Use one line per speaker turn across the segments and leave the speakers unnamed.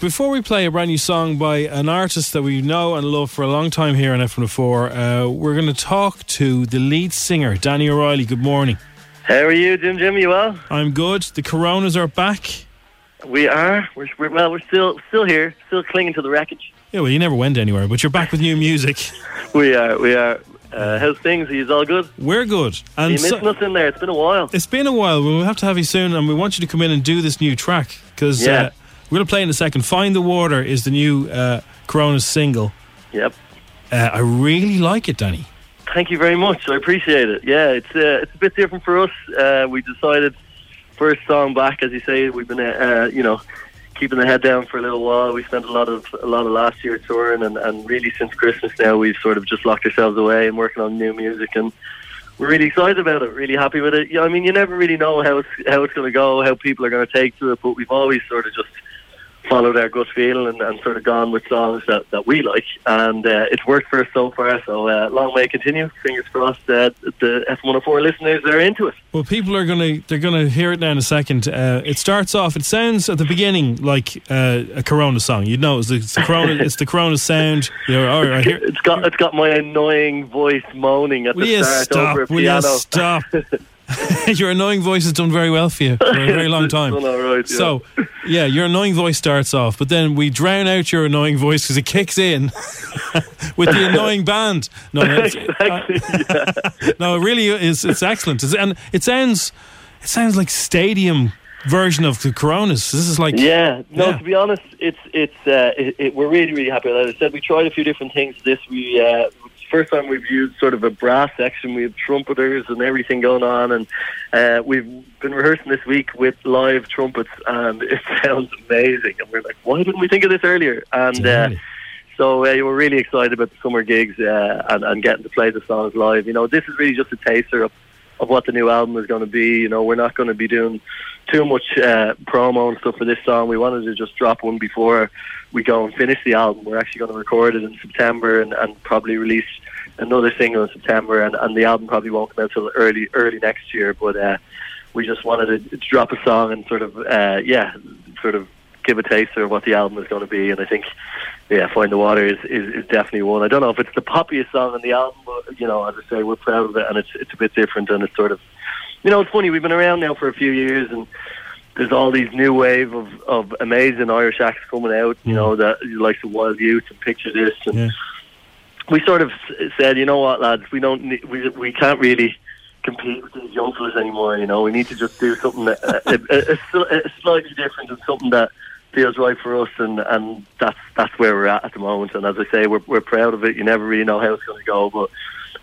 Before we play a brand new song by an artist that we know and love for a long time here on F104, uh, we're going to talk to the lead singer, Danny O'Reilly. Good morning.
How are you, Jim? Jim, you well?
I'm good. The Coronas are back.
We are. We're, we're well. We're still still here, still clinging to the wreckage.
Yeah, well, you never went anywhere, but you're back with new music.
We are. We are. Uh, how's things? Are you all good?
We're good. And
you
so-
missing us in there? It's been a while.
it's been a while. We'll have to have you soon, and we want you to come in and do this new track because
Yeah.
uh, we're going to play in a second. Find the Water is the new uh, Coronas single.
Yep.
Uh, I really like it, Danny.
Thank you very much. I appreciate it. Yeah, it's uh, it's a bit different for us. Uh, we decided first song back, as you say, we've been uh, you know keeping the head down for a little while. We spent a lot of a lot of last year touring, and, and really since Christmas now, we've sort of just locked ourselves away and working on new music, and we're really excited about it. Really happy with it. Yeah, I mean, you never really know how it's how it's going to go, how people are going to take to it, but we've always sort of just followed our gut feeling and, and sort of gone with songs that, that we like, and uh, it's worked for us so far. So uh, long may it continue. Fingers crossed that the F104 listeners are into it.
Well, people are gonna they're gonna hear it now in a second. Uh, it starts off. It sounds at the beginning like uh, a Corona song. You'd know it's the, it's the Corona. it's the Corona sound. You know, all right, here.
It's got it's got my annoying voice moaning at the
you
start over a
stop? Will you
piano.
stop? your annoying voice has done very well for you for a very long time.
It's done all right, yeah.
So, yeah, your annoying voice starts off, but then we drown out your annoying voice because it kicks in with the annoying band. No, no, it's-
exactly.
no, it really is. It's excellent, It's- and it sounds, it sounds like stadium version of the Coronas. This is like,
Yeah, no.
Yeah.
To be honest, it's it's uh, it, it, we're really really happy with that. I said we tried a few different things. This we uh, first time we've used sort of a brass section. We have trumpeters and everything going on, and uh, we've been rehearsing this week with live trumpets, and it sounds amazing. And we're like, why didn't we think of this earlier? And uh, so uh, we're really excited about the summer gigs uh, and, and getting to play the songs live. You know, this is really just a taster of of what the new album is going to be. You know, we're not going to be doing too much uh, promo and stuff for this song. We wanted to just drop one before we go and finish the album. We're actually going to record it in September and, and probably release another single in September, and, and the album probably won't come out till early early next year. But uh, we just wanted to, to drop a song and sort of uh, yeah, sort of give a taster of what the album is going to be. And I think yeah, Find the Water is, is, is definitely one. I don't know if it's the poppiest song on the album, but you know, as I say, we're proud of it, and it's it's a bit different, and it's sort of, you know, it's funny. We've been around now for a few years, and there's all these new wave of, of amazing Irish acts coming out. You know, that like the Wild Youth and Picture This, and
Yeah.
we sort of said, you know what, lads, we don't, need, we we can't really compete with these young fellas anymore. You know, we need to just do something that, uh, a, a, a, a slightly different and something that feels right for us, and and that's that's where we're at at the moment. And as I say, we're we're proud of it. You never really know how it's going to go, but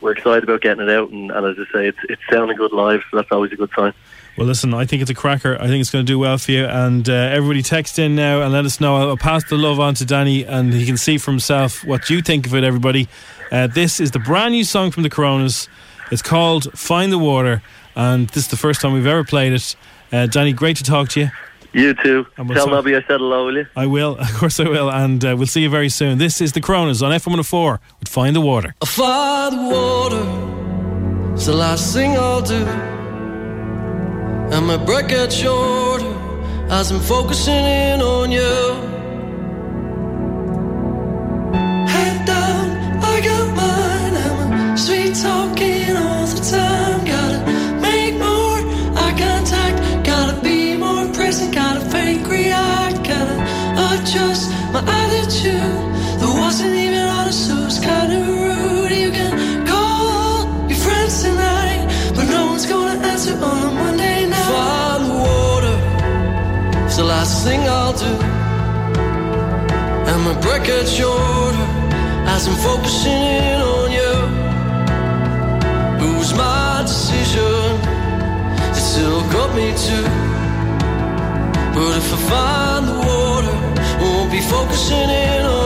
we're excited about getting it out. And, and as I say, it's it's sounding good live, so that's always a good sign.
Well, listen, I think it's a cracker. I think it's going to do well for you. And uh, everybody text in now and let us know. I'll, pass the love on to Danny and he can see for himself what you think of it, everybody. Uh, this is the brand new song from the Coronas. It's called Find the Water. And this is the first time we've ever played it. Uh, Danny, great to talk to you.
You too.
And we'll
Tell
talk-
Nobby I said hello, will you?
I will. Of course I will. And uh, we'll see you very soon. This is the Coronas on F104 with Find the Water.
I find the water, it's the last thing I'll do. And my break gets shorter as I'm focusing in on you. crazy, kind of angry. fake gotta adjust my attitude. There wasn't even honest, so it's kind of rude. You can call your friends tonight, but no one's gonna answer on a Monday night. Follow water, it's the last thing I'll do. And my break at your as I'm focusing in on you. It was my decision, it still got me to. But if I find the water, won't be focusing in on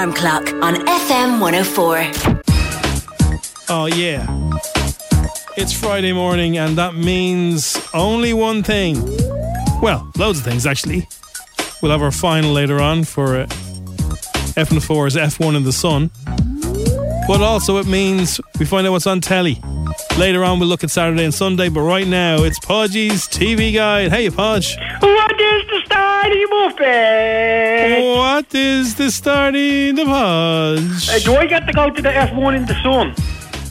Alarm Clock on FM 104.
Oh, yeah. It's Friday morning, and that means only one thing. Well, loads of things, actually. We'll have our final later on for uh, F4's F1 in the Sun. But also, it means we find out what's on telly. Later on, we'll look at Saturday and Sunday, but right now, it's Podgy's TV Guide. Hey, Podge.
What is the starting buffet?
What is the starting the Podge?
Uh, do I get to go to the F1 in the sun?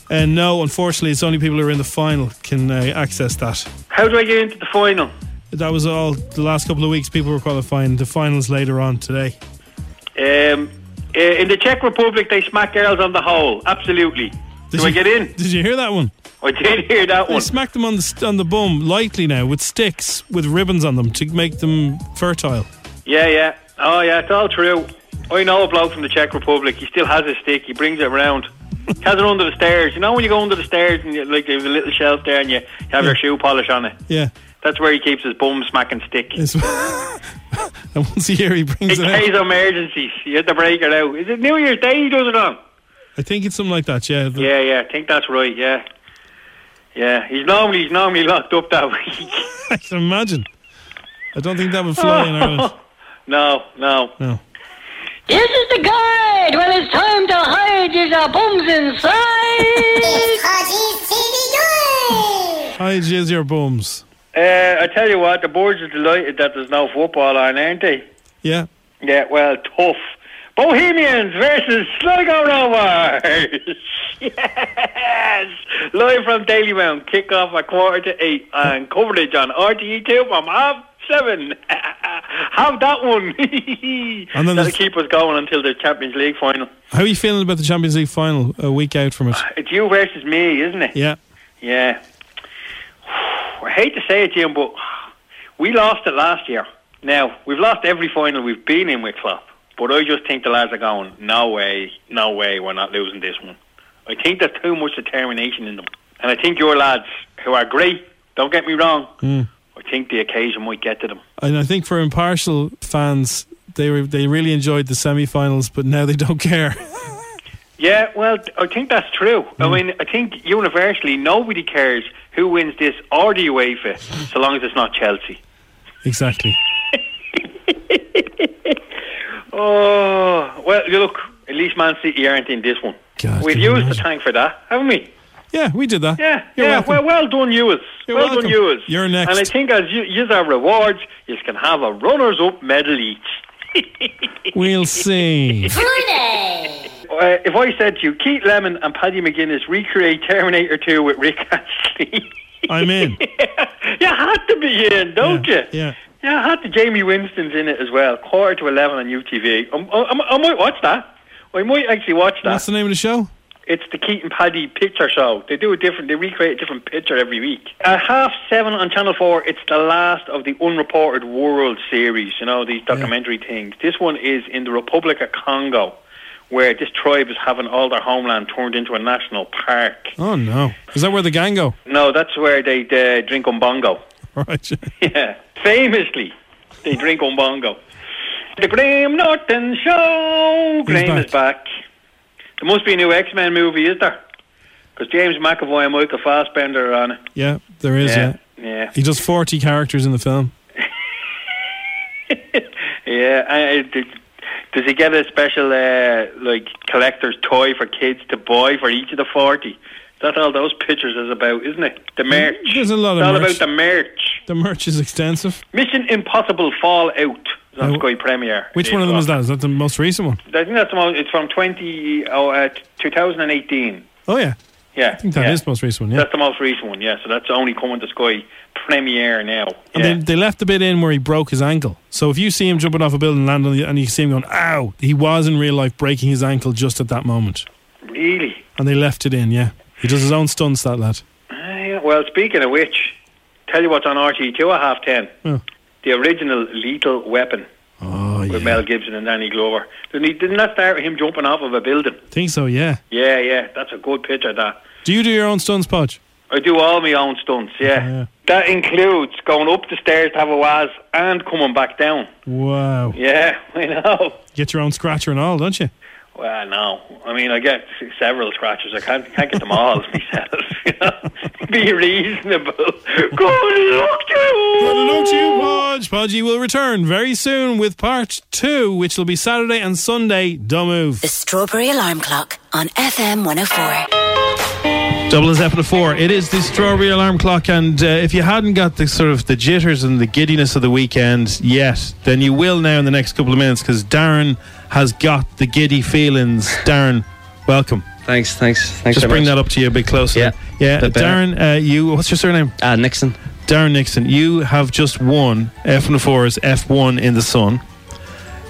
And no, unfortunately, it's only people who are in the final can uh, access that.
How do I get into the final?
That was all the last couple of weeks. People were qualifying. The finals later on today.
Um, uh, in the Czech Republic, they smack girls on the hole. Absolutely.
Did
do I get in?
Did you hear that one?
I did hear that
They
one.
smacked them on the on the bum lightly now with sticks with ribbons on them to make them fertile.
Yeah, yeah. Oh, yeah, it's all true. I know a bloke from the Czech Republic. He still has his stick. He brings it around. He has it under the stairs. You know when you go under the stairs and you, like there's a little shelf there and you have your shoe polish on it.
Yeah.
That's where he keeps his bum smacking stick.
And once a year he
In
brings it
case
out.
of emergencies, you have to break it out. Is it New Year's Day he does it on?
I think it's something like that. Yeah. The-
Yeah, yeah, I think that's right. Yeah, yeah. He's normally he's normally locked up that week.
I can imagine. I don't think that would fly in Ireland.
no, no.
No.
This is the guide when it's time to hide your bums inside.
Hi, jizz your bums.
Uh, I tell you what, the boys are delighted that there's no football on, aren't they?
Yeah.
Yeah, well, tough. Bohemians versus Sligo Rovers. yes, live from Dalymount. Kick off at quarter to eight and coverage on RTE2 from half seven. Have that one.
And then
That'll keep us going until the Champions League final.
How are you feeling about the Champions League final a week out from it?
Uh, it's you versus me, isn't it?
Yeah.
Yeah. I hate to say it, Jim, but we lost it last year. Now, we've lost every final we've been in with Klopp. But I just think the lads are going, no way, no way, we're not losing this one. I think there's too much determination in them. And I think your lads, who are great, don't get me wrong,
Mm.
I think the occasion might get to them.
And I think for impartial fans, they were they really enjoyed the semi-finals, but now they don't care.
Yeah, well, I think that's true. I
Hmm.
mean, I think universally nobody cares who wins this or the UEFA, so long as it's not Chelsea.
exactly.
Oh, well, you look, at least Man City aren't in this one.
God,
We've
can you
used the
imagine?
tank for that, haven't we?
Yeah, we did that.
Yeah,
You're
yeah.
welcome.
Well, well done, yous.
You're
well
welcome.
done, yous.
You're next.
And I think as you use our rewards, you can have a runners-up medal each.
We'll see.
Uh, if I said to you, Keith Lemon and Paddy McGuinness recreate Terminator 2 with Rick Astley,
I'm in.
you had to be in, don't
yeah,
you?
yeah.
Yeah, I had the Jaime Winstone's in it as well. Quarter to 11 on UTV. Um, I, I, I might watch that. I might actually watch that.
What's the name of the show?
It's the Keith and Paddy picture show. They do a different, they recreate a different picture every week. At half seven on Channel 4, it's the last of the Unreported World series, you know, these documentary things. This one is in the Republic of Congo, where this tribe is having all their homeland turned into a national park.
Oh no, is that where the gang go?
No, that's where they uh, drink umbongo.
Right.
Yeah, famously, they drink umbongo. The Graham Norton Show. Graham is back. There must be a new X Men movie, is there? Because James McAvoy and Michael Fassbender are on it.
Yeah, there is. Yeah.
Yeah, yeah,
He does forty characters in the film.
yeah. Uh, did, does he get a special uh, like collector's toy for kids to buy for each of the forty? That's all those pictures is about, isn't it? The merch.
There's a lot of
It's all
merch.
about the merch.
The merch is extensive.
Mission Impossible Fallout on
Oh,
Sky Premiere.
Which one of them is
8
that? Is that the most recent one?
I think that's the most, it's from 20, oh, uh, 2018.
Oh yeah,
Yeah.
I think that is
yeah.
the most recent one. Yeah.
That's the most recent one, yeah. So that's only coming to Sky Premiere now.
And
yeah.
they, they left the bit in where he broke his ankle. So if you see him jumping off a building, land on the, and you see him going, "Ow!" He was in real life breaking his ankle just at that moment,
really?
and they left it in. Yeah, he does his own stunts. That lad.
Uh, yeah. Well, speaking of which, tell you what's on RT2 at half 10.
Oh.
The original Lethal Weapon
Oh
with
yeah,
Mel Gibson and Danny Glover. Didn't, he, didn't that start with him jumping off of a building?
think so. Yeah.
Yeah, yeah. That's a good picture, that.
Do you do your own stunts, Podge?
I do all my own stunts, yeah.
Oh, yeah.
That includes going up the stairs to have a waz and coming back down.
Wow.
Yeah, I know.
Get your own scratcher and all, don't you?
Well, no. I mean, I get several scratches. I can't, can't get them all myself. You know? Be reasonable. Good luck to you.
Good luck to you, Podge. Podgy will return very soon with part two, which will be Saturday and Sunday. Don't move.
The Strawberry Alarm Clock on FM 104.
Dublin's F to four. It is the strawberry alarm clock, and uh, if you hadn't got the sort of the jitters and the giddiness of the weekend yet, then you will now in the next couple of minutes because Darren has got the giddy feelings. Darren, welcome.
Thanks, thanks, thanks.
Just bring
much.
that up to you a bit closer.
Yeah,
yeah. Darren, uh, you. What's your surname?
Uh, Nixon.
Darren Nixon. You have just won F and fours F one in the Sun.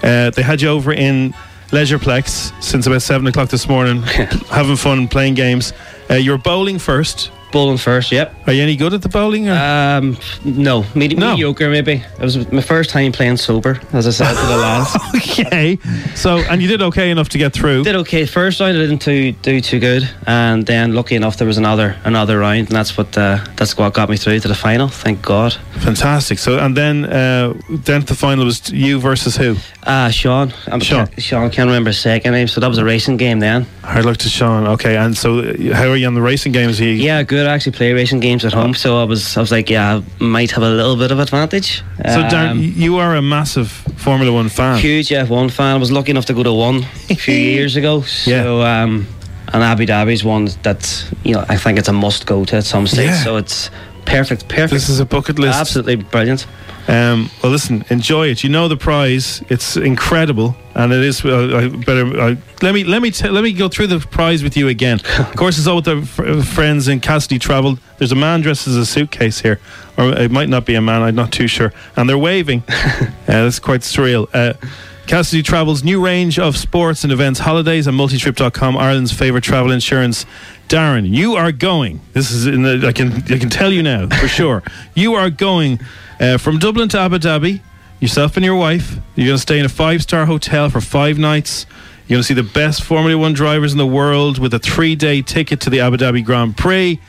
Uh, they had you over in Leisureplex since about seven o'clock this morning, having fun playing games. Uh, you're bowling first.
Bowling first, yep.
Are you any good at the bowling? Or?
Um, no, Medi-
No.
mediocre maybe. It was my first time playing sober, as I said to the lads.
okay. So, and you did okay enough to get through.
Did okay first round. I didn't too, do too good, and then lucky enough there was another another round, and that's what uh, that's what got me through to the final. Thank God.
Fantastic. So, and then, uh, then the final was you versus who?
Uh, Sean. I'm
Sean.
Sean. Can't remember his second name. So that was a racing game then.
Hard luck to Sean. Okay. And so, uh, how are you on the racing games? He,
Yeah, good. I actually play racing games at home, so I was I was like, yeah, I might have a little bit of advantage.
So, Darren,
Um,
you are a massive Formula One fan.
huge F1 fan. I was lucky enough to go to one a few years ago.
Yeah.
So, um, and Abu Dhabi's one that you know I think it's a must go to at some stage.
Yeah.
So it's perfect, perfect.
This is a bucket list.
absolutely brilliant.
Um, well, listen, enjoy it. You know the prize; it's incredible, and it is. Uh, I better uh, let me let me t- let me go through the prize with you again. of course, it's all with our fr- friends in Cassidy Travel. There's a man dressed as a suitcase here, or it might not be a man. I'm not too sure. And they're waving. uh, that's quite surreal. Uh, Cassidy Travel's new range of sports and events, holidays, and multitrip.com, Ireland's favorite travel insurance. Darren, you are going. This is in the, I can I can tell you now for sure. You are going uh, from Dublin to Abu Dhabi. Yourself and your wife. You're going to stay in a five star hotel for five nights. You're going to see the best Formula One drivers in the world with a three day ticket to the Abu Dhabi Grand Prix.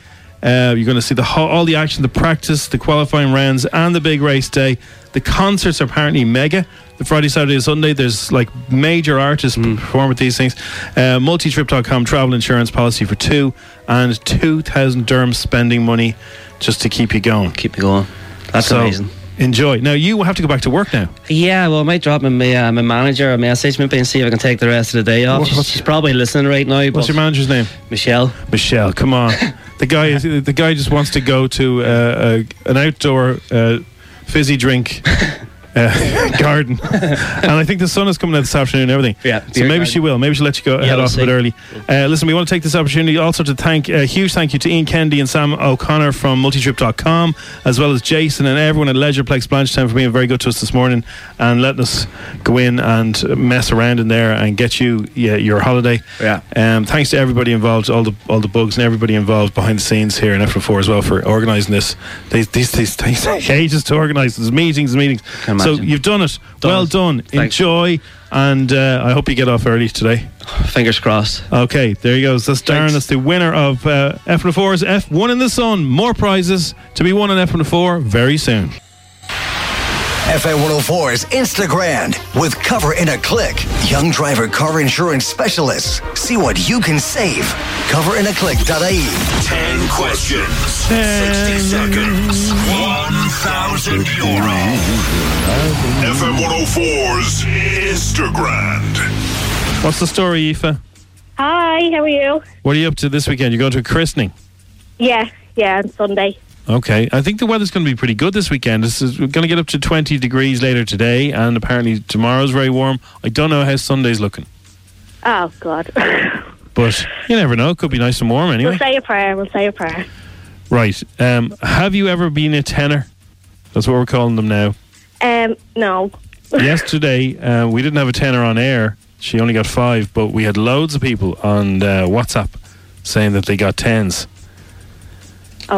Uh, you're going to see the ho- all the action, the practice, the qualifying rounds, and the big race day. The concerts are apparently mega. The Friday, Saturday, and Sunday. There's like major artists perform at these things. Uh, multitrip.com travel insurance policy for two and 2,000 dirhams spending money just to keep you going.
Keep you going. That's
So,
amazing.
Enjoy. Now, you will have to go back to work now.
Yeah, well, I might drop my, uh, my manager a message maybe and see if I can take the rest of the day off.
What's-
She's probably listening right now.
What's your manager's name?
Michelle.
Michelle, come on. The guy, is, the guy just wants to go to uh, a, an outdoor uh, fizzy drink uh, garden, and I think the sun is coming out this afternoon. and Everything,
Yeah,
So maybe
garden.
she will. Maybe she'll let you go
Yeah,
head
we'll
off a bit early. Uh, listen, we want to take this opportunity also to thank a huge thank you to Ian Kennedy and Sam O'Connor from Multitrip.com, as well as Jason and everyone at Leisureplex Blanchardstown for being very good to us this morning and letting us go in and mess around in there and get you yeah, your holiday.
Yeah.
Um, thanks to everybody involved, all the all the bugs and everybody involved behind the scenes here in F4 as well for organising this. These these these things take ages to organise. There's meetings and meetings.
Can
So you've done it.
Done
well
it.
done.
Thanks.
Enjoy, and uh, I hope you get off early today.
Fingers crossed.
Okay, there you go. So that's Darren. That's the winner of uh, F4's F1 in the Sun. More prizes to be won on F4 very soon.
FM 104's Instagram with Cover in a Click. Young driver car insurance specialists. See what you can save. Coverinaclick.ie.
10 questions, 60 seconds, 1,000 euro. FM 104's Instagram.
What's the story, Aoife?
Hi, how are you?
What are you up to this weekend? You're going to a christening.
Yeah, yeah, on Sunday.
Okay, I think the weather's going to be pretty good this weekend. This is we're going to get up to 20 degrees later today, and apparently tomorrow's very warm. I don't know how Sunday's looking,
Oh, God.
but you never know. It could be nice and warm anyway.
We'll say a prayer. We'll say a prayer.
Right. Um, have you ever been a tenor? That's what we're calling them now.
Um, no.
Yesterday, uh, we didn't have a tenor on air. She only got five, but we had loads of people on uh, WhatsApp saying that they got tens.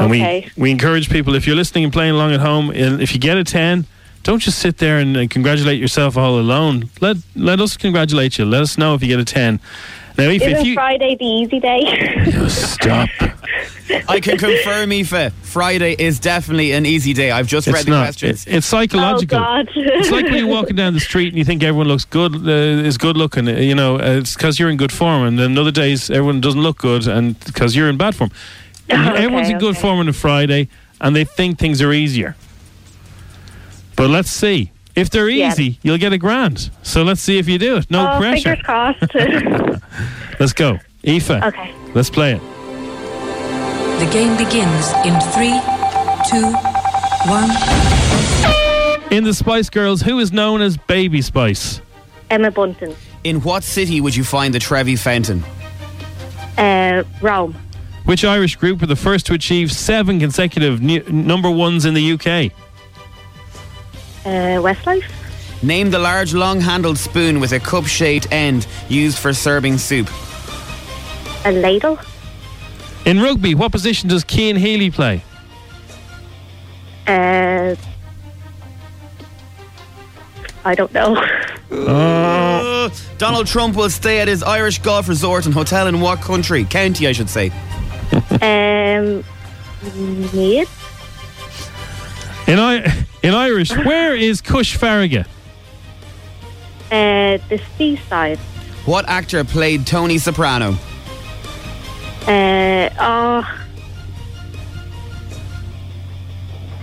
And we, we encourage people, if you're listening and playing along at home, and if you get a 10, don't just sit there and uh, congratulate yourself all alone. Let let us congratulate you. Let us know if you get a 10. Now, if, if
Isn't
you.
Friday the easy day?
Stop.
I can confirm, Aoife, Friday is definitely an easy day. I've just read the
not.
questions.
It- it's psychological.
Oh, God.
it's like when you're walking down the street and you think everyone looks good, uh, is good looking. uh, You know, uh, it's because you're in good form, and then other days everyone doesn't look good, and because you're in bad form. Everyone's in good
okay.
form on a Friday, and they think things are easier. But let's see. If they're
Yeah.
easy, you'll get a grand. So let's see if you do it. No
oh,
pressure.
fingers crossed.
Let's go. Aoife.
okay.
Let's play it.
The game begins in three, two, one.
In the Spice Girls, who is known as Baby Spice?
Emma Bunton.
In what city would you find the Trevi Fountain?
Uh, Rome.
Which Irish group were the first to achieve seven consecutive nu- number ones in the UK?
Uh, Westlife.
Name the large, long handled spoon with a cup shaped end used for serving soup.
A ladle.
In rugby, what position does Cian Healy play?
Uh, I don't know.
Uh, Donald Trump will stay at his Irish golf resort and hotel in what country? County, I should say.
um, Meath.
In, I- in Irish, where is Cois Fharraige?
Uh, the seaside.
What actor played Tony Soprano?
Uh, oh.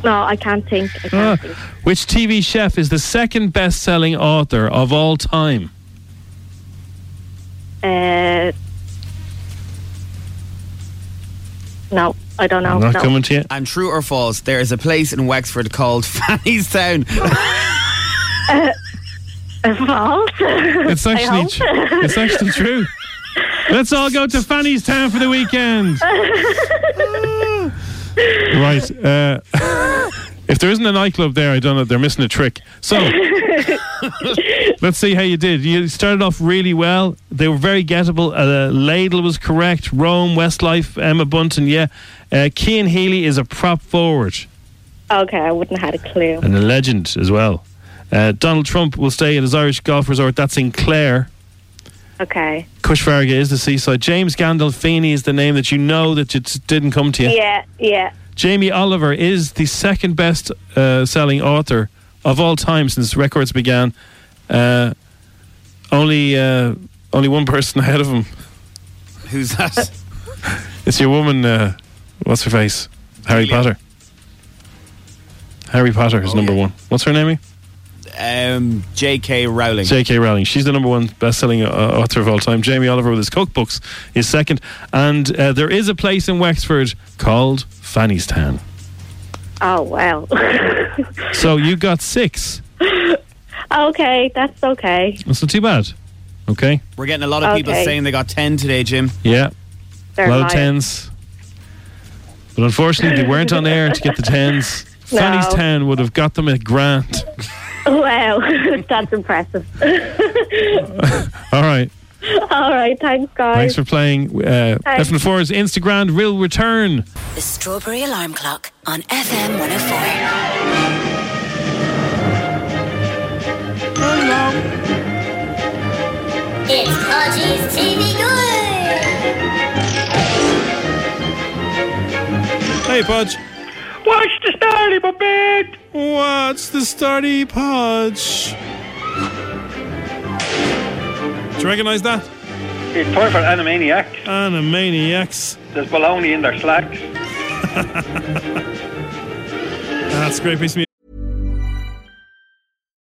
No, I can't think. I
Ah,
can't think.
which TV chef is the second best selling author of all time?
Uh, no, I don't know.
I'm not
no.
coming to you.
And true or false, there is a place in Wexford called Fanny's Town.
Uh, false.
It's actually
hope.
tr- it's actually true. Let's all go to Fanny's Town for the weekend. right. Uh, if there isn't a nightclub there, I don't know. They're missing a trick. So let's see how you did. You started off really well. They were very gettable. Uh, Ladle was correct. Rome, Westlife, Emma Bunton. Yeah. Uh, Cian Healy is a prop forward
okay, I wouldn't have had a clue.
and a legend as well. Uh, Donald Trump will stay at his Irish golf resort. That's in Clare.
Okay.
Cois Fharraige is the seaside. James Gandolfini is the name that you know that just didn't come to you.
Yeah, yeah.
Jamie Oliver is the second best uh, selling author of all time since records began. Uh, only uh, only one person ahead of him.
Who's that?
It's your woman. Uh, what's her face? Harry Potter. Harry Potter is number one. What's her name?
Um, J.K. Rowling.
J.K. Rowling. She's the number one best-selling uh, author of all time. Jamie Oliver with his cookbooks is second, and uh, there is a place in Wexford called Fanny's Town.
Oh, well.
So you got six.
okay, that's okay.
That's not too bad. Okay.
We're getting a lot of people saying they got 10 today, Jim.
Yeah.
They're
a lot of tens. But unfortunately, they weren't on air to get the tens.
No.
Fanny's Town would have got them a grant.
Wow, that's impressive.
All right.
All right, thanks, guys.
Thanks for playing. Uh,
Thanks.
F4's Instagram will return.
The Strawberry Alarm Clock on FM 104.
It's Podgy's TV Good.
Hey, Podge.
Watch the Starry Puppet.
What's the Starty Podge? Do you recognise that?
It's perfect for Animaniacs.
Animaniacs.
There's baloney in their slacks.
That's a great piece of music.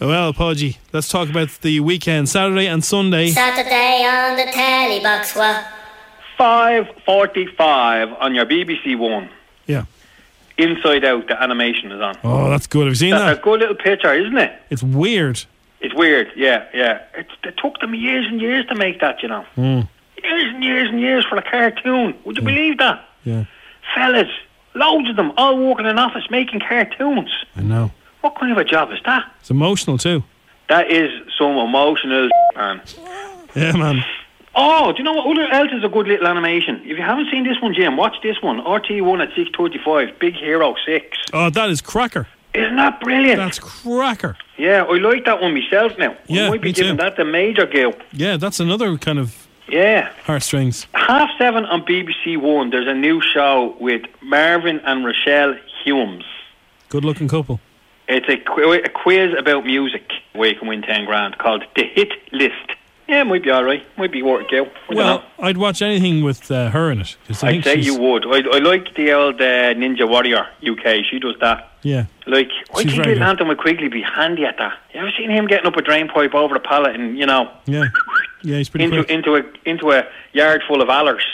Well, Podgy, let's talk about the weekend, Saturday and Sunday.
Saturday on the telly box. What?
5.45 on your BBC One.
Yeah.
Inside Out, the animation is on.
Oh, that's good. Have you seen
That's
that?
a good little picture, isn't it?
It's weird.
It's weird, yeah, yeah. It's, it took them years and years to make that, you know.
Mm,
Years and years and years for a cartoon. Would you believe that?
yeah,
Fellas, loads of them, all working in an office making cartoons.
I know.
What kind of a job is that?
It's emotional too.
That is some emotional man.
Yeah, man.
Oh, do you know what other else is a good little animation? If you haven't seen this one, Jim, watch this one. RT1 at 6.35, Big Hero 6.
Oh, that is cracker.
Isn't that brilliant?
That's cracker.
Yeah, I like that one myself now.
Yeah,
I might be
me too.
that the major go.
Yeah, that's another kind of
Yeah.
heartstrings.
Half seven on BBC One, there's a new show with Marvin and Rochelle Humes.
Good looking couple.
It's a, qu- a quiz about music where you can win 10 grand called The Hit List. Yeah, might be alright. Might be worth a go. I
Well. I'd watch anything with uh, her in it. 'cause I
I'd
think
say
she's-
you would. I, I like the old uh, Ninja Warrior UK. She does that.
Yeah.
Like, I
She's
think
very
little
good.
Anthony McQuigley be handy at that. You ever seen him getting up a drain pipe over a pallet and, you know,
Yeah. Yeah, he's pretty
into
quick.
into a into a yard full of allers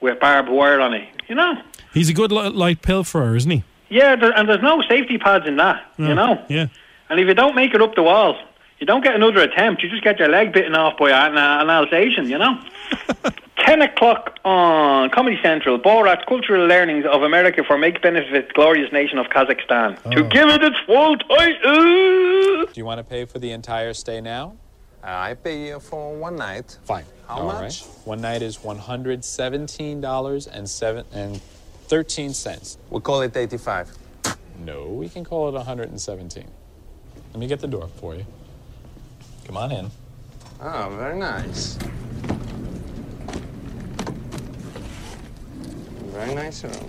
with barbed wire on it? You know?
He's a good li- light pill for her, isn't he?
Yeah, there, and there's no safety pads in that, you know?
Yeah.
And if you don't make it up the wall, you don't get another attempt. You just get your leg bitten off by an, an Alsatian, you know? 10 o'clock on Comedy Central, Borat Cultural Learnings of America for Make Benefit Glorious Nation of Kazakhstan.
Oh.
To give it its full title!
Do you want to pay for the entire stay now?
Uh, I pay you for one night.
Fine.
How
All
much?
right. One night is one hundred seventeen dollars and seven and thirteen cents.
We'll call it 85.
No, we can call it one hundred and seventeen. Let me get the door for you. Come on in.
Oh, very nice. Very nice room.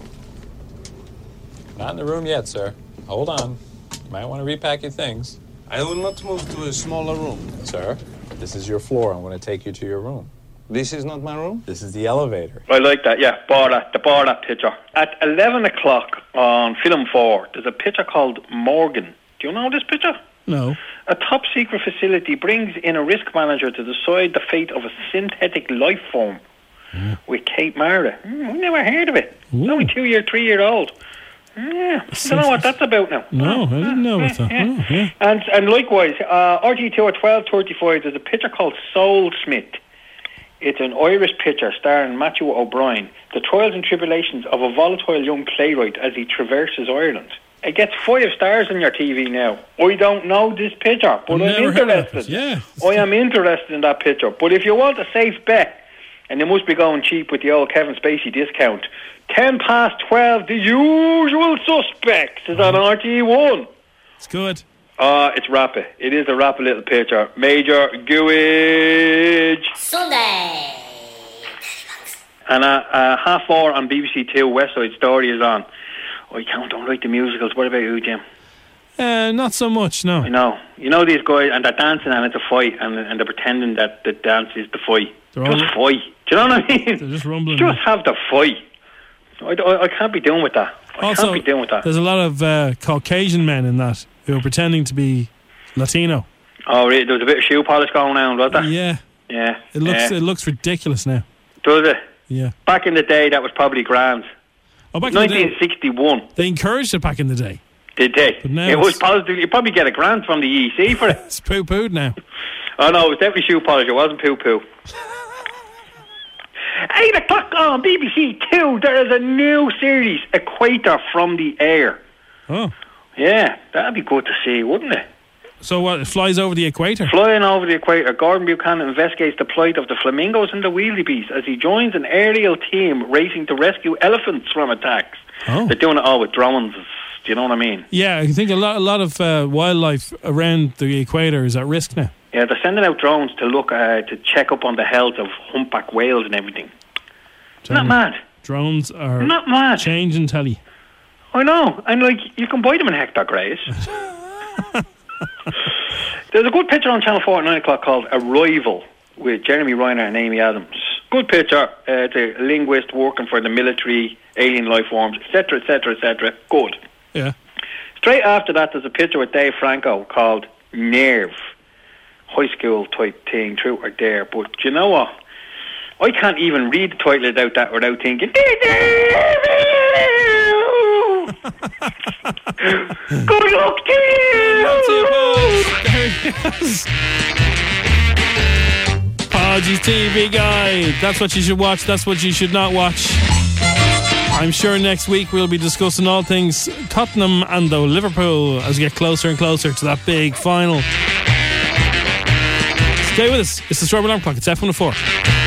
Not in the room yet, sir. Hold on. You might want to repack your things.
I will not move to a smaller room.
Sir, this is your floor. I'm going to take you to your room.
This is not my room?
This is the elevator.
I like that, yeah. Borat, the Borat picture. At 11 o'clock on Film 4, there's a picture called Morgan. Do you know this picture?
No.
A top secret facility brings in a risk manager to decide the fate of a synthetic life form with Kate Mara. Mm, we never heard of it. It's only two year, three year old. Yeah, I don't know what that's about now.
No, I didn't know about that. Oh, yeah.
And and likewise, uh, RG2 at twelve thirty five. There's a picture called Soul Smith. It's an Irish picture starring Matthew O'Brien. The trials and tribulations of a volatile young playwright as he traverses Ireland. It gets five stars on your TV now. I don't know this picture, but I'm
never heard of it,
interested.
yeah.
I am interested in that picture. But if you want a safe bet, and you must be going cheap with the old Kevin Spacey discount, ten past twelve, the usual suspects is on mm-hmm. RT1.
It's good.
Uh, it's rapid. It is a rapid little picture. Major Gooage.
Sunday.
And uh, uh, half four on BBC Two, West Side Story is on. I can't, don't like the musicals. What about you, Jim?
Uh, not so much, no.
You know, you know these guys, and they're dancing and it's a fight, and, and they're pretending that the dance is the fight.
They're
just
all-
fight. Do you know what I mean?
They're just rumbling.
Just have the fight. I, I, I can't be doing with that. I
also,
can't be doing with that.
there's a lot of uh, Caucasian men in that who are pretending to be Latino.
Oh, really? There was a bit of shoe polish going on, was there?
Yeah.
Yeah.
It looks
yeah.
it looks ridiculous now.
Does it?
Yeah.
Back in the day, that was probably grand.
Oh, back in the day,
1961.
they encouraged it back in the day.
Did they?
now
it was positive. You probably get a grant from the EC for it.
It's poo pooed now.
Oh no, it was definitely shoe polish. It wasn't poo poo. Eight o'clock on BBC Two. There is a new series, Equator from the Air.
Oh.
Yeah, that'd be good to see, wouldn't it?
So what? It flies over the equator.
Flying over the equator, Gordon Buchanan investigates the plight of the flamingos and the wildebeest as he joins an aerial team racing to rescue elephants from attacks.
Oh.
They're doing it all with drones. Do you know what I mean?
Yeah, I think a lot a lot of uh, wildlife around the equator is at risk now.
Yeah, they're sending out drones to look uh, to check up on the health of humpback whales and everything. Not mad.
Drones are
Not mad.
changing telly.
I know, and like you can buy them in Hector Greys. There's a good picture on Channel Four at nine o'clock called "Arrival" with Jeremy Renner and Amy Adams. Good picture. Uh, it's a linguist working for the military, alien life forms, etc., etc., etc. Good.
Yeah.
Straight after that, there's a picture with Dave Franco called Nerve. High school type thing, truth or dare. But you know what? I can't even read the title without that without thinking. Good luck to
Podgy's TV Guide. That's what you should watch. That's what you should not watch. I'm sure next week we'll be discussing all things Tottenham and the Liverpool as we get closer and closer to that big final. Stay with us. It's the Strawberry Alarm Clock. It's F104.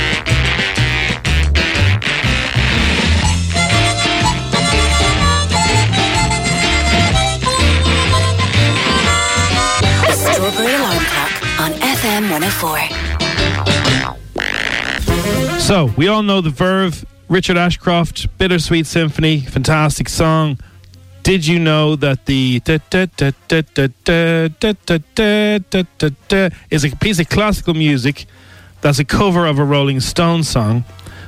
104.
So, we all know the Verve, Richard Ashcroft, Bittersweet Symphony, fantastic song. Did you know that the is a piece of classical music that's a cover of a Rolling Stones song?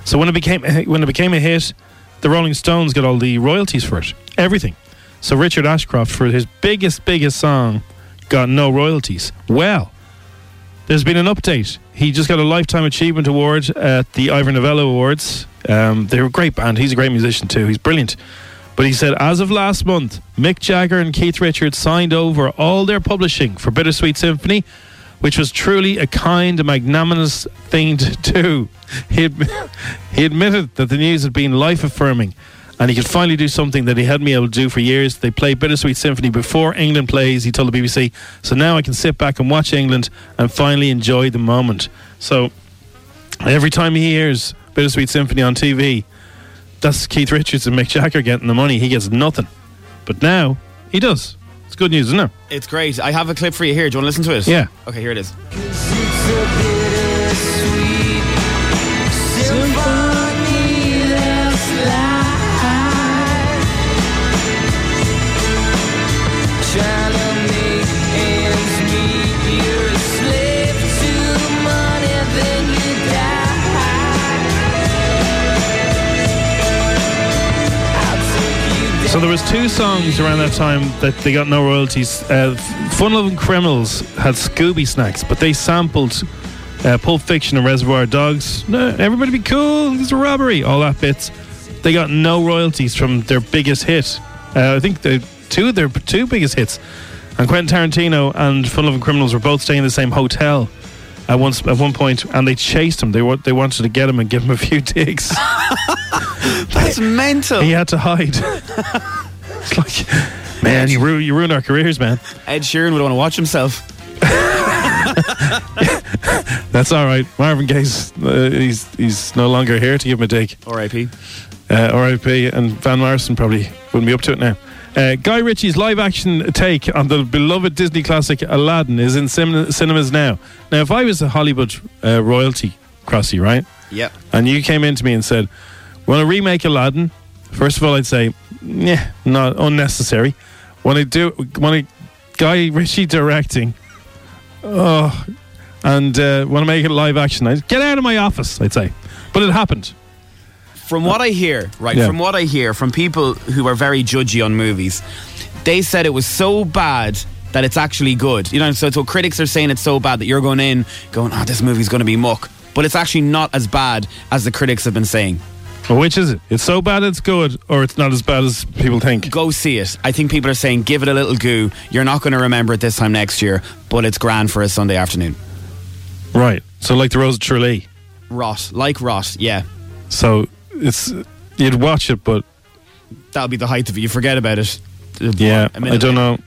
So when it became when it became a hit, the Rolling Stones got all the royalties for it, everything. So Richard Ashcroft, for his biggest biggest song, got no royalties. Well, there's been an update. He just got a Lifetime Achievement Award at the Ivor Novello Awards. Um, they're a great band. He's a great musician too. He's brilliant. But he said, as of last month, Mick Jagger and Keith Richards signed over all their publishing for Bittersweet Symphony, which was truly a kind magnanimous thing to do. He, admi- he admitted that the news had been life affirming and he could finally do something that he hadn't been able to do for years. They played Bittersweet Symphony before England plays, he told the BBC. So now I can sit back and watch England and finally enjoy the moment. So every time he hears Bittersweet Symphony on TV, that's Keith Richards and Mick Jagger getting the money. He gets nothing. But now he does. It's good news, isn't it?
It's great. I have a clip for you here. Do you want to listen to it?
Yeah.
Okay, here it is.
There was two songs around that time that they got no royalties. Uh, Fun Loving Criminals had Scooby snacks, but they sampled uh, Pulp Fiction and Reservoir Dogs. No, everybody be cool. It's a robbery. All that bits. They got no royalties from their biggest hit. Uh, I think the two of their two biggest hits. And Quentin Tarantino and Fun Loving Criminals were both staying in the same hotel at once at one point, and they chased him. They they wanted to get him and give him a few digs.
That's mental.
He had to hide. it's like, man, you ruined you ruined our careers, man.
Ed Sheeran would want to watch himself.
That's all right. Marvin Gaye's uh, he's he's no longer here to give him a dig.
R.I.P.
Uh, R.I.P. And Van Morrison probably wouldn't be up to it now. Uh, Guy Ritchie's live-action take on the beloved Disney classic Aladdin is in cin- cinemas now. Now, if I was a Hollywood uh, royalty, Crossy, right?
Yep.
and you came in to me and said, "Want to remake Aladdin?" First of all, I'd say, "Yeah, not unnecessary." When I do, when I Guy Ritchie directing, oh, and uh, want to make it live action, I'd get out of my office. I'd say, but it happened.
From what I hear, right,
Yeah.
from what I hear from people who are very judgy on movies, they said it was so bad that it's actually good. You know, so, so critics are saying it's so bad that you're going in going, oh, this movie's going to be muck. But it's actually not as bad as the critics have been saying.
Which is it? It's so bad it's good, or it's not as bad as people think.
Go see it. I think people are saying, give it a little goo. You're not going to remember it this time next year, but it's grand for a Sunday afternoon.
Right. So, like the Rose of Tralee.
Rot, like rot, yeah.
So it's you'd watch it, but
That'll be the height of it. You forget about it.
yeah, I don't know.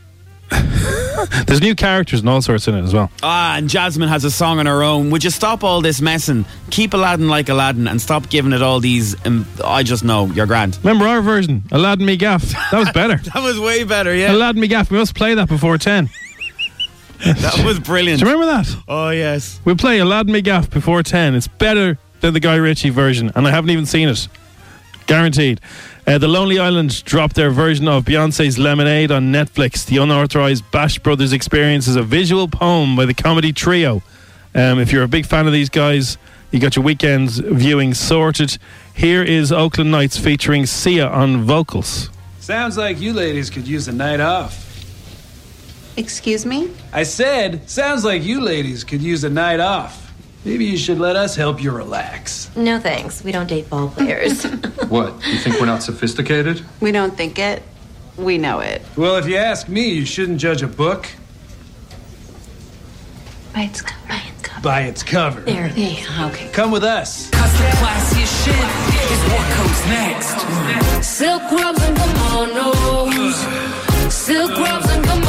There's new characters and all sorts in it as well.
Ah, and Jasmine has a song on her own. Would you stop all this messing? Keep Aladdin like Aladdin and stop giving it all these. Um, I just know you're grand.
Remember our version, Aladdin Me Gaff? That was better.
That was way better, yeah.
Aladdin Me Gaff. We must play that before ten.
That was brilliant.
Do you remember that?
Oh yes.
We'll play Aladdin Me Gaff before ten. It's better than the Guy Ritchie version, and I haven't even seen it. Guaranteed. Uh, the Lonely Island dropped their version of Beyonce's Lemonade on Netflix. The unauthorized Bash Brothers experience is a visual poem by the comedy trio. Um, if you're a big fan of these guys, you got your weekends viewing sorted. Here is Oakland Nights featuring Sia on vocals.
Sounds like you ladies could use a night off.
Excuse me?
I said, sounds like you ladies could use a night off. Maybe you should let us help you relax.
No thanks. We don't date ball players.
What? You think we're not sophisticated?
We don't think it, we know it.
Well, if you ask me, you shouldn't judge a book
by its cover. By its cover.
by its cover.
There it is. Okay.
Come with us.
Cause the classiest shit is what comes next. Silk rugs and kimonos. Silk rugs and kimonos.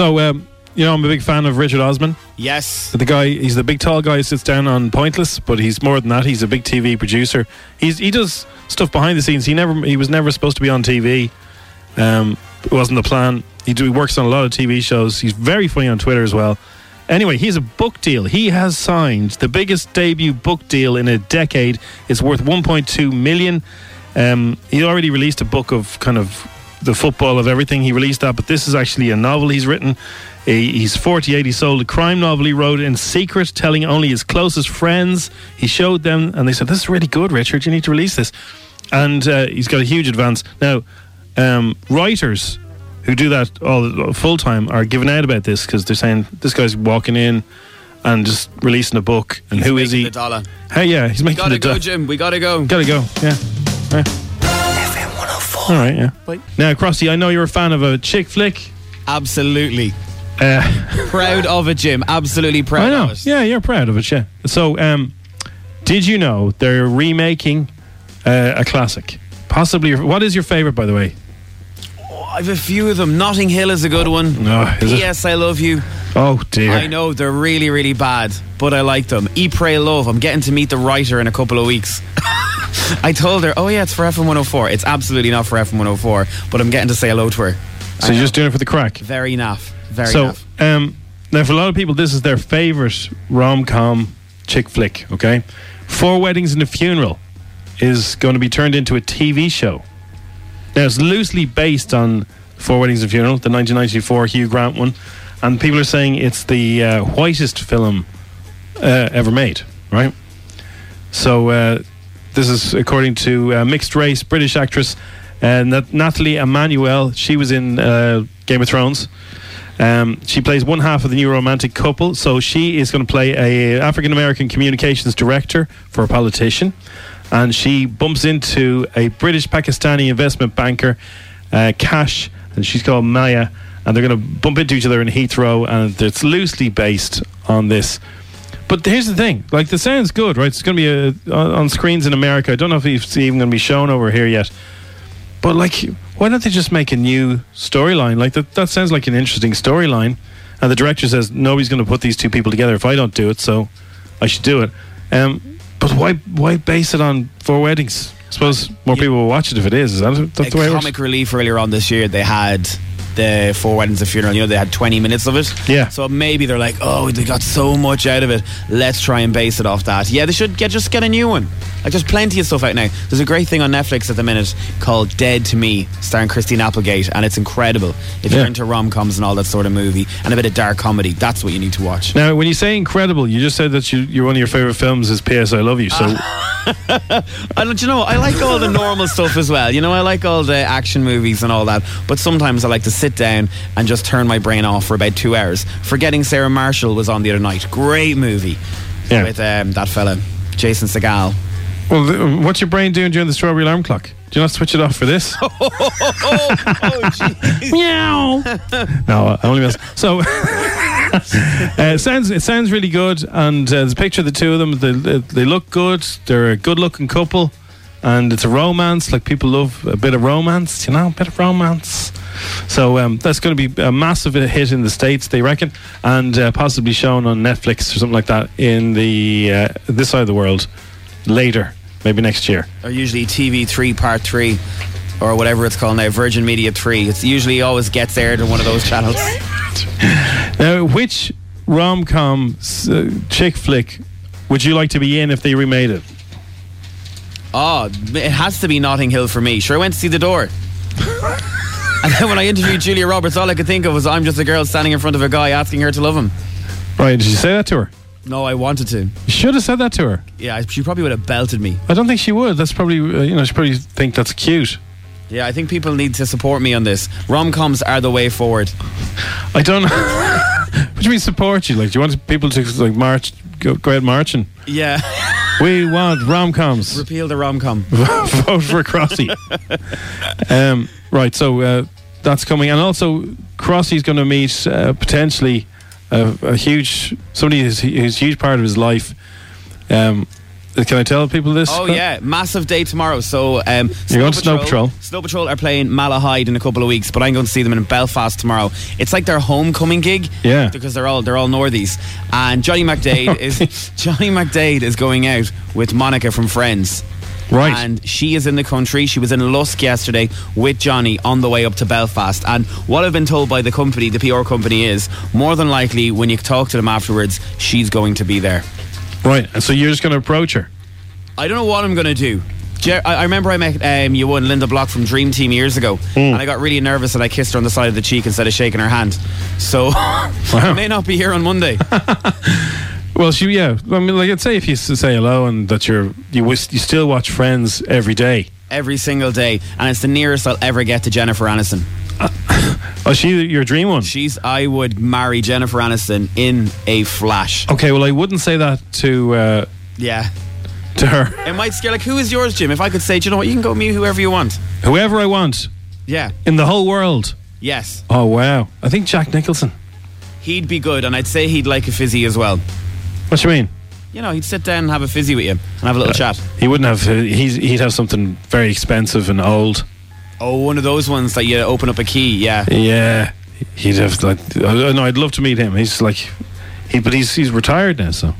So, um, you know, I'm a big fan of Richard Osman.
Yes.
The guy, he's the big tall guy who sits down on Pointless, but he's more than that. He's a big TV producer. He's he does stuff behind the scenes. He never he was never supposed to be on TV. Um, it wasn't the plan. He, do, he works on a lot of TV shows. He's very funny on Twitter as well. Anyway, he's a book deal. He has signed the biggest debut book deal in a decade. It's worth 1.2 million. Um, he already released a book of kind of the football of everything. He released that, but this is actually a novel he's written. He's 48. He sold a crime novel he wrote in secret, telling only his closest friends. He showed them, and they said, "This is really good, Richard. You need to release this." And uh, he's got a huge advance now. Um, writers who do that all full time are giving out about this because they're saying this guy's walking in and just releasing a book, and
He's
who is he?
the dollar.
Hey, yeah, he's
We
making
gotta
the
go,
do-
Jim. We gotta go.
Gotta go. Yeah. Right. All right. Yeah. Now, Crossy, I know you're a fan of a chick flick.
Absolutely.
Uh,
proud of it, Jim. Absolutely proud
I know.
of it.
Yeah, you're proud of it. Yeah. So, um, did you know they're remaking uh, a classic? Possibly. Your, what is your favorite, by the way?
I've a few of them. Notting Hill is a good one.
No, is?
P.S. I love you.
Oh dear.
I know they're really, really bad, but I like them. Eat, Pray, Love. I'm getting to meet the writer in a couple of weeks. I told her, oh yeah, it's for FM 104. It's absolutely not for FM 104, but I'm getting to say hello to her.
So you're just doing it for the crack.
Very naff. Very
so,
naff.
um, now for a lot of people, this is their favorite rom com chick flick. Okay, Four Weddings and a Funeral is going to be turned into a TV show. Now it's loosely based on Four Weddings and Funeral, the 1994 Hugh Grant one. and people are saying it's the uh, whitest film uh, ever made. Right. So uh, this is according to uh, mixed race British actress uh, Nat- Nathalie Emmanuel. She was in uh, Game of Thrones. Um, she plays one half of the new romantic couple. So she is going to play a African American communications director for a politician, and she bumps into a British Pakistani investment banker, uh, Cash, and she's called Maya, and they're going to bump into each other in Heathrow, and it's loosely based on this. But here's the thing: like the sounds good, right? It's going to be uh on on screens in America. I don't know if it's even going to be shown over here yet. But like, why don't they just make a new storyline? Like that, that sounds like an interesting storyline. And the director says nobody's going to put these two people together if I don't do it, so I should do it. Um, but why why base it on four weddings? I suppose more people will watch it if it is. Is that that's
a
the way
comic relief earlier on this year, they had the Four Weddings, a Funeral. You know, they had 20 minutes of it.
Yeah.
So maybe they're like, oh, they got so much out of it. Let's try and base it off that. Yeah, they should get just get a new one. Like, there's plenty of stuff out now. There's a great thing on Netflix at the minute called Dead to Me, starring Christine Applegate, and it's incredible. If you're
Yeah.
into rom coms and all that sort of movie, and a bit of dark comedy, that's what you need to watch.
Now, when you say incredible, you just said that you, you're one of your favorite films is P.S. I Love You. So
I don't, you know, I like all the normal stuff as well. You know, I like all the action movies and all that. But sometimes I like to sit down and just turn my brain off for about two hours. Forgetting Sarah Marshall was on the other night. Great movie.
Yeah.
With um, that fella, Jason Segel.
Well, th- what's your brain doing during the strawberry alarm clock? Do you not switch it off for this? Meow. no, I only mess. So, uh, it sounds it sounds really good, and uh, there's a picture of the two of them. They, they look good. They're a good-looking couple, and it's a romance. Like people love a bit of romance, you know, a bit of romance. So um, that's going to be a massive hit in the states, they reckon, and uh, possibly shown on Netflix or something like that in the uh, this side of the world later, maybe next year.
Or usually TV3 Part 3. Or whatever it's called now, Virgin Media 3. It's usually always gets aired on one of those channels.
Now, which rom com uh, chick flick would you like to be in if they remade it?
Oh, it has to be Notting Hill for me. Sure, I went to see the door. and then when I interviewed Julia Roberts, all I could think of was I'm just a girl standing in front of a guy asking her to love him.
Right, did you say that to her?
No, I wanted to.
You should have said that to her.
Yeah, she probably would have belted me.
I don't think she would. That's probably, uh, you know, she probably think that's cute.
Yeah, I think people need to support me on this. Rom coms are the way forward.
I don't know. what do you mean support you? Like, do you want people to like march, go, go out marching?
Yeah.
We want rom coms.
Repeal the rom com.
Vote for Crossy. um, right, so uh, that's coming, and also Crossy's going to meet uh, potentially a, a huge somebody who's, who's a huge part of his life. Um, can I tell people this?
Oh yeah, massive day tomorrow. So um,
You're going to Snow Patrol.
Snow Patrol are playing Malahide in a couple of weeks, but I'm going to see them in Belfast tomorrow. It's like their homecoming gig.
Yeah.
Because they're all they're all Northies, and Johnny McDaid is Johnny McDaid is going out with Monica from Friends.
Right.
And she is in the country. She was in Lusk yesterday with Johnny on the way up to Belfast. And what I've been told by the company, the PR company, is more than likely when you talk to them afterwards, she's going to be there.
Right, and so you're just going to approach her.
I don't know what I'm going to do. I remember I met um, you and Linda Block from Dream Team years ago, and I got really nervous and I kissed her on the side of the cheek instead of shaking her hand. So I may not be here on Monday.
Well, she, yeah. I mean, like, I'd say if you say hello and that you're you wish, you still watch Friends every day.
Every single day, and it's the nearest I'll ever get to Jennifer Aniston.
Oh, she your dream one?
She's. I would marry Jennifer Aniston in a flash.
Okay, well, I wouldn't say that to uh,
Yeah.
to her.
It might scare. Like, who is yours, Jim? If I could say, do you know what? You can go meet whoever you want.
Whoever I want
Yeah.
in the whole world.
Yes.
Oh wow! I think Jack Nicholson.
He'd be good, and I'd say he'd like a fizzy as well.
What you mean?
You know, he'd sit down and have a fizzy with you and have a little chat.
He wouldn't have. uh, He's, he'd have something very expensive and old.
Oh, one of those ones that you open up a key. Yeah.
Yeah, he'd have like. Uh, no, I'd love to meet him. He's like, he, but he's he's retired now, so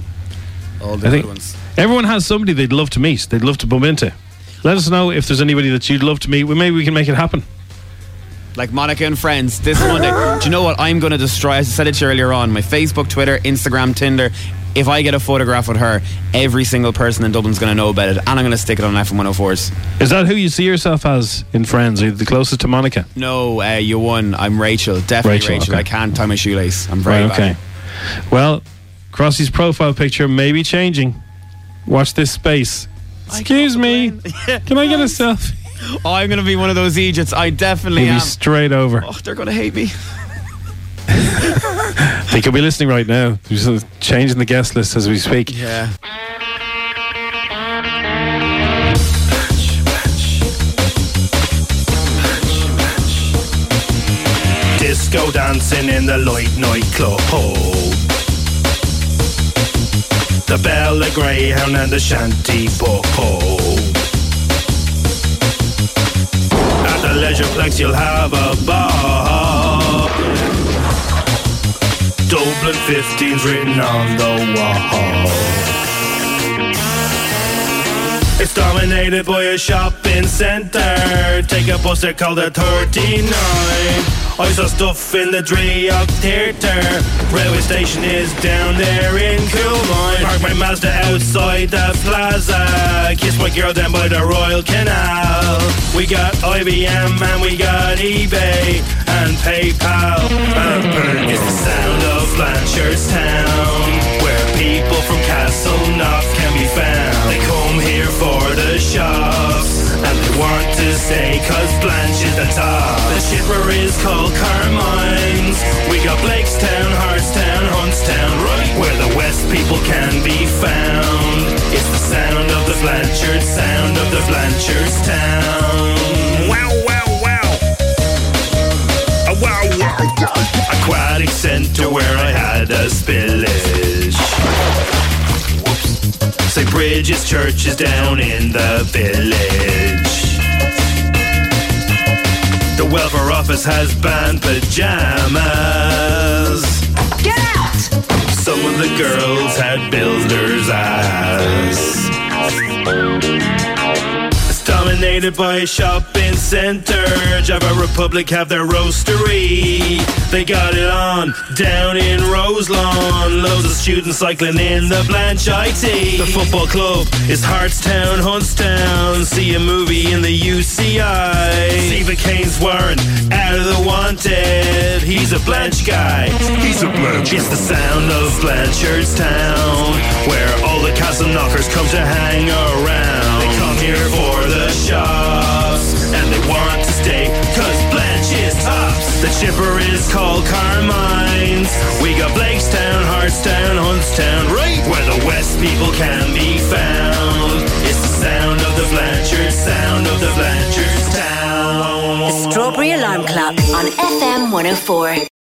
All the
I think
ones.
everyone has somebody they'd love to meet. They'd love to bump into. Let us know if there's anybody that you'd love to meet. Well, maybe we can make it happen.
Like Monica and Friends this Monday. Do you know what I'm going to destroy? I said it to you earlier on. My Facebook, Twitter, Instagram, Tinder, if I get a photograph with her, every single person in Dublin's going to know about it, and I'm going to stick it on FM 104's.
Is that who you see yourself as in Friends? Are you the closest to Monica?
No, uh, you won. I'm Rachel. Definitely
Rachel,
Rachel.
okay.
I can't tie my shoelace. I'm very
Right, okay. Well, Crossy's profile picture may be changing. Watch this space. Excuse me. Can I get a selfie?
Oh, I'm going to be one of those Egypts. I definitely
He'll
am.
be straight over.
Oh, they're going to hate me.
They could be listening right now. They're changing the guest list as we speak.
Yeah.
Disco dancing in the Lloyd nightclub. The Bella Greyhound and the Shanty Pub. At the Leisureplex you'll have a bar. Dublin 15's written on the wall. It's dominated by a shopping centre. Take a bus there called the 39. I saw stuff in the Draíocht Theatre. Railway station is down there in Coolmine. Park my Mazda outside the plaza. Kiss my girl down by the Royal Canal. We got IBM and we got eBay and PayPal. It's the sound of Blanchardstown, where people from Castle Castleknock can be found. They come here for the shops, and they want to stay cause Blanche is the top. The shipper is called Carmine's. We got Blakestown, Hartstown, Huntstown, right where the West people can be found. It's the sound of the Blanchard, sound of the Blanchard's town. Spillage. Whoops. St. Bridget's Church is down in the village. The welfare office has banned pajamas. Get out! Some of the girls had builder's ass. Dominated by a shopping center. Java Republic have their roastery. They got it on down in Roselawn. Loads of students cycling in the Blanche IT. The football club is Hartstown, Huntstown. See a movie in the UCI. Siva Kaneswaran out of the wanted. He's a Blanche guy. He's a Blanche. It's the sound of Blanchard's town, where all the castle knockers come to hang around. Come here for the shops, and they want to stay, cause Blanche is tops. The chipper is called Carmine's. We got Blakestown, Hartstown, Huntstown, right where the West people can be found. It's the sound of the Blanchard, sound of the Blanchard's town.
The Strawberry Alarm Clock on FM 104.